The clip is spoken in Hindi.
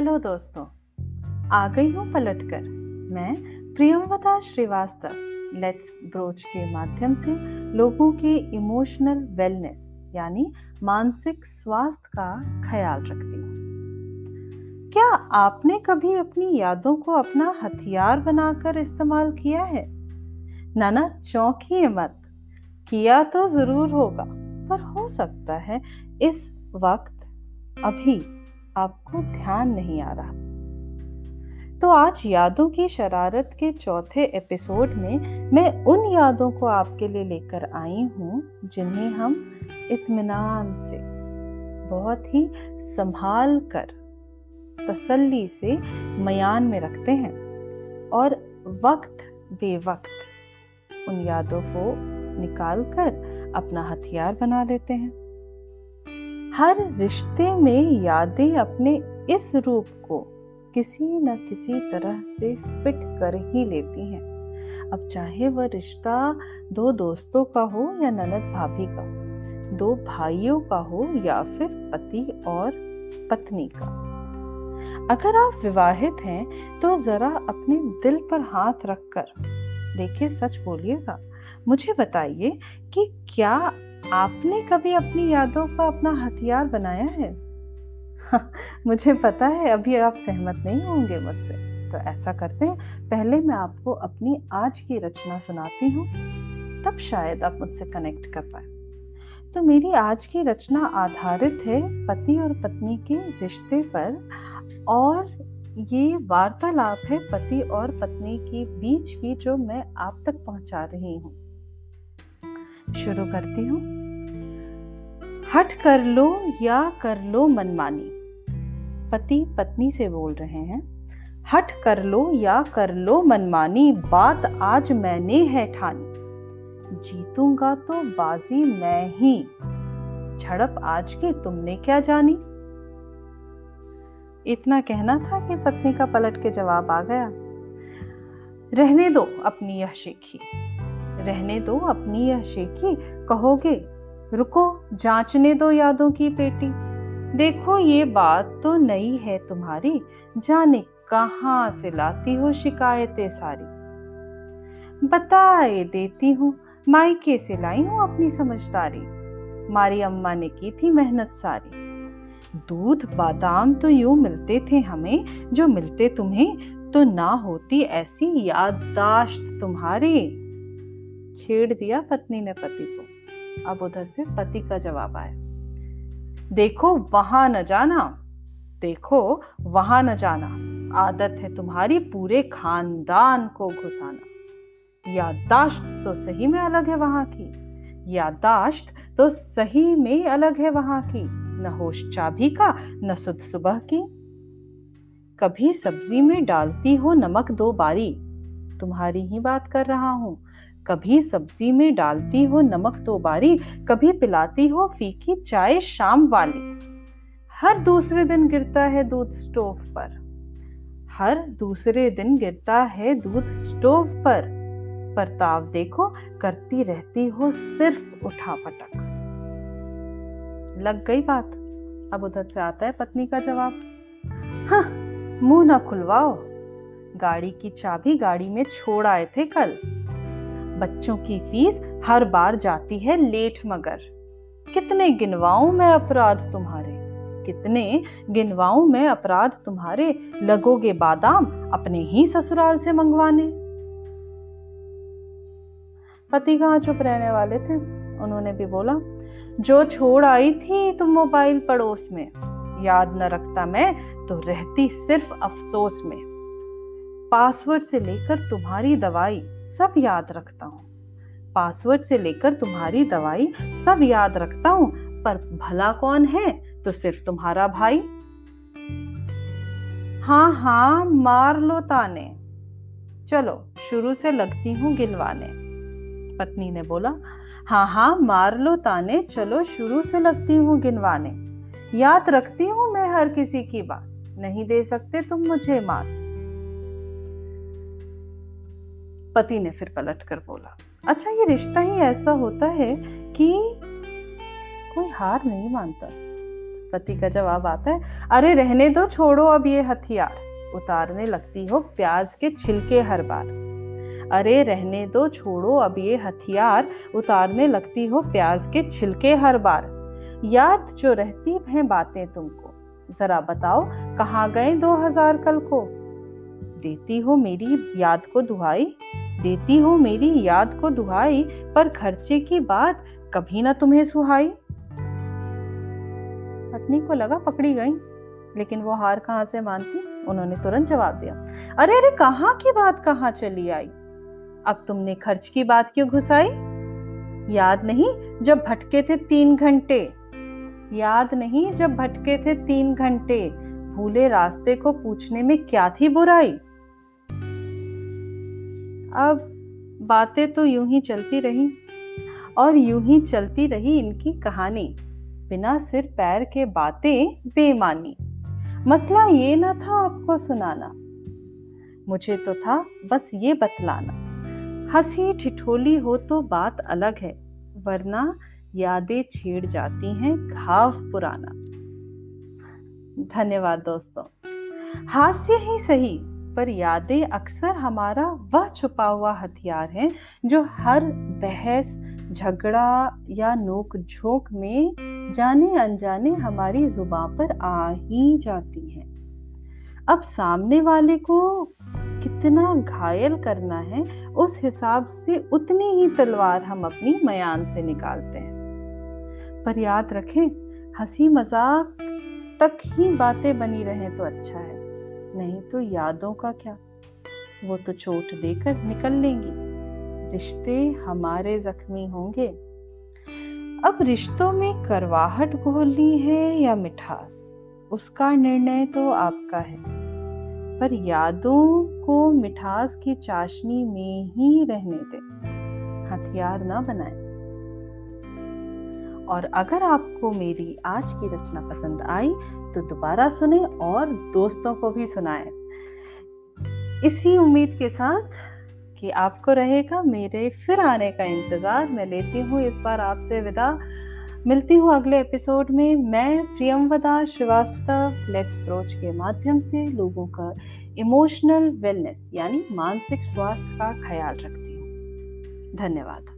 हेलो दोस्तों, आ गई हूँ पलट कर मैं प्रियमवदा श्रीवास्तव लेट्स ब्रोच के माध्यम से लोगों के इमोशनल वेलनेस यानी मानसिक स्वास्थ्य का ख्याल रखती हूँ। क्या आपने कभी अपनी यादों को अपना हथियार बनाकर इस्तेमाल किया है? नाना, चौंकिए मत। किया तो ज़रूर होगा, पर हो सकता है इस वक्त, अभी। आपको ध्यान नहीं आ रहा। तो आज यादों की शरारत के चौथे एपिसोड में मैं उन यादों को आपके लिए लेकर आई हूँ, जिन्हें हम इत्मीनान से, बहुत ही संभाल कर, तसल्ली से मयान में रखते हैं और वक्त बेवक्त उन यादों को निकाल कर अपना हथियार बना लेते हैं। हर रिश्ते में यादें अपने इस रूप को किसी न किसी तरह से फिट कर ही लेती हैं। अब चाहे वह रिश्ता दो दोस्तों का हो या ननद भाभी का, दो भाइयों का हो या फिर पति और पत्नी का। अगर आप विवाहित हैं तो जरा अपने दिल पर हाथ रखकर, देखिए सच बोलिएगा, मुझे बताइए कि क्या आपने कभी अपनी यादों का अपना हथियार बनाया है? मुझे पता है, अभी आप सहमत नहीं होंगे मुझसे। तो ऐसा करते हैं, पहले मैं आपको अपनी आज की रचना सुनाती हूँ, तब शायद आप मुझसे कनेक्ट कर पाए। तो मेरी आज की रचना आधारित है पति और पत्नी के रिश्ते पर, और ये वार्तालाप है पति और पत्नी के बीच की जो मैं आप तक पहुँचा रही हूँ। शुरू करती हूँ। हट कर लो या कर लो मनमानी। पति पत्नी से बोल रहे हैं, हट कर लो या कर लो मनमानी, बात आज मैंने है ठानी। जीतूँगा तो बाजी मैं ही। झड़प आज की तुमने क्या जानी? इतना कहना था कि पत्नी का पलट के जवाब आ गया। रहने दो अपनी यह शेखी। रहने दो अपनी यह शेखी, कहोगे रुको, जांचने दो यादों की पेटी। देखो, ये बात तो नई है तुम्हारी, जाने कहाँ से लाती हो शिकायतें सारी। बताए देती हूँ, मायके से लाई हूँ अपनी समझदारी। मारी अम्मा ने की थी मेहनत सारी। दूध, बादाम तो यूँ मिलते थे हमें, जो मिलते तुम्हें तो ना होती ऐसी याददाश्त तुम्हारी। छेड़ दिया पत्नी ने पति को। अब उधर से पति का जवाब आया। देखो, वहाँ न जाना। देखो, वहाँ न जाना। आदत है तुम्हारी पूरे खानदान को घुसाना। यादाश्त तो सही में अलग है वहाँ की। यादाश्त तो सही में अलग है वहाँ की। न होश चाबी का, न सुध सुबह की। कभी सब्ज़ी में डालती हो नमक दो बारी। तुम्हारी ही बात कर रहा हूँ। कभी सब्ज़ी में डालती हो नमक दो बारी, कभी पिलाती हो फीकी चाय शाम वाली। हर दूसरे दिन गिरता है दूध स्टोव पर। हर दूसरे दिन गिरता है दूध स्टोव पर। परताव देखो, करती रहती हो सिर्फ़ उठा पटक लग गई बात। अब उधर से आता है पत्नी का जवाब। हाँ मुँह ना खुलवाओ। गाड़ी की चाबी गाड़ी में छोड़ आए थे कल। बच्चों की फ़ीस हर बार जाती है लेट मगर। कितने गिनवाऊं मैं अपराध तुम्हारे? कितने गिनवाऊं मैं अपराध तुम्हारे? लगोगे बादाम अपने ही ससुराल से मंगवाने। पति कहाँ चुप रहने वाले थे? उन्होंने भी बोला, जो छोड़ आई थी तुम मोबाइल पड़ोस में। याद न रखता मैं तो रहती सिर्फ़ अफसोस में। पासवर्ड से लेकर तुम्हारी दवाई सब याद रखता हूँ। पासवर्ड से लेकर तुम्हारी दवाई सब याद रखता हूँ, पर भला कौन है? तो सिर्फ़ तुम्हारा भाई। हाँ हाँ मार लो ताने। चलो, शुरू से लगती हूँ गिलवाने। पत्नी ने बोला हाँ हाँ मार लो ताने, चलो, शुरू से लगती हूँ गिनवाने याद रखती हूँ मैं हर किसी की बात। नहीं दे सकते तुम मुझे मात पति ने फिर पलट कर बोला अच्छा ये रिश्ता ही ऐसा होता है कि कोई हार नहीं मानता? पति का जवाब आता है, अरे, रहने दो, छोड़ो अब ये हथियार। उतारने लगती हो प्याज के छिलके हर बार। अरे, रहने दो, छोड़ो अब ये हथियार। उतारने लगती हो प्याज के छिलके हर बार। याद जो रहती हैं बातें तुमको, जरा बताओ कहाँ गए दो हज़ार कल को? देती हो मेरी याद को दुहाई? देती हो मेरी याद को दुहाई, पर खर्चे की बात कभी ना तुम्हें सुहाई। पत्नी को लगा पकड़ी गई, लेकिन वो हार कहाँ से मानती? उन्होंने तुरंत जवाब दिया, अरे अरे, कहाँ की बात कहाँ चली आई? अब तुमने खर्च की बात क्यों घुसाई? याद नहीं जब भटके थे तीन घंटे। याद नहीं जब भटके थे तीन घंटे। भूले रास्ते को पूछने में क्या थी बुराई? अब बातें तो यूँ ही चलती रही, और यूँ ही चलती रही इनकी कहानी। बिना सिर पैर के बातें बेमानी। मसला ये ना था आपको सुनाना। मुझे तो था बस ये बतलाना। हँसी ठिठोली हो तो बात अलग है, वरना यादें छेड़ जाती हैं घाव पुराना। धन्यवाद दोस्तों। हास्य ही सही पर यादें अक्सर हमारा वह छुपा हुआ हथियार है, जो हर बहस, झगड़ा या नोक झोंक में जाने अनजाने हमारी ज़ुबान पर आ ही जाती है। अब सामने वाले को कितना घायल करना है, उस हिसाब से उतनी ही तलवार हम अपनी मयान से निकालते हैं। पर याद रखें हँसी मज़ाक तक ही बातें बनी रहें तो अच्छा है। नहीं तो यादों का क्या? वो तो चोट देकर निकल लेंगी। रिश्ते हमारे जख्मी होंगे। अब रिश्तों में करवाहट घोलनी है या मिठास? उसका निर्णय तो आपका है। पर यादों को मिठास की चाशनी में ही रहने दें। हथियार ना बनाए। और अगर आपको मेरी आज की रचना पसंद आई तो दोबारा सुने और दोस्तों को भी सुनाएँ। इसी उम्मीद के साथ कि आपको रहेगा मेरे फिर आने का इंतज़ार। मैं लेती हूँ इस बार आपसे विदा। मिलती हूँ अगले एपिसोड में। मैं प्रियमवदा श्रीवास्तव लेट्स ब्रोच के माध्यम से लोगों का इमोशनल वेलनेस यानी मानसिक स्वास्थ्य का ख्याल रखती हूँ। धन्यवाद।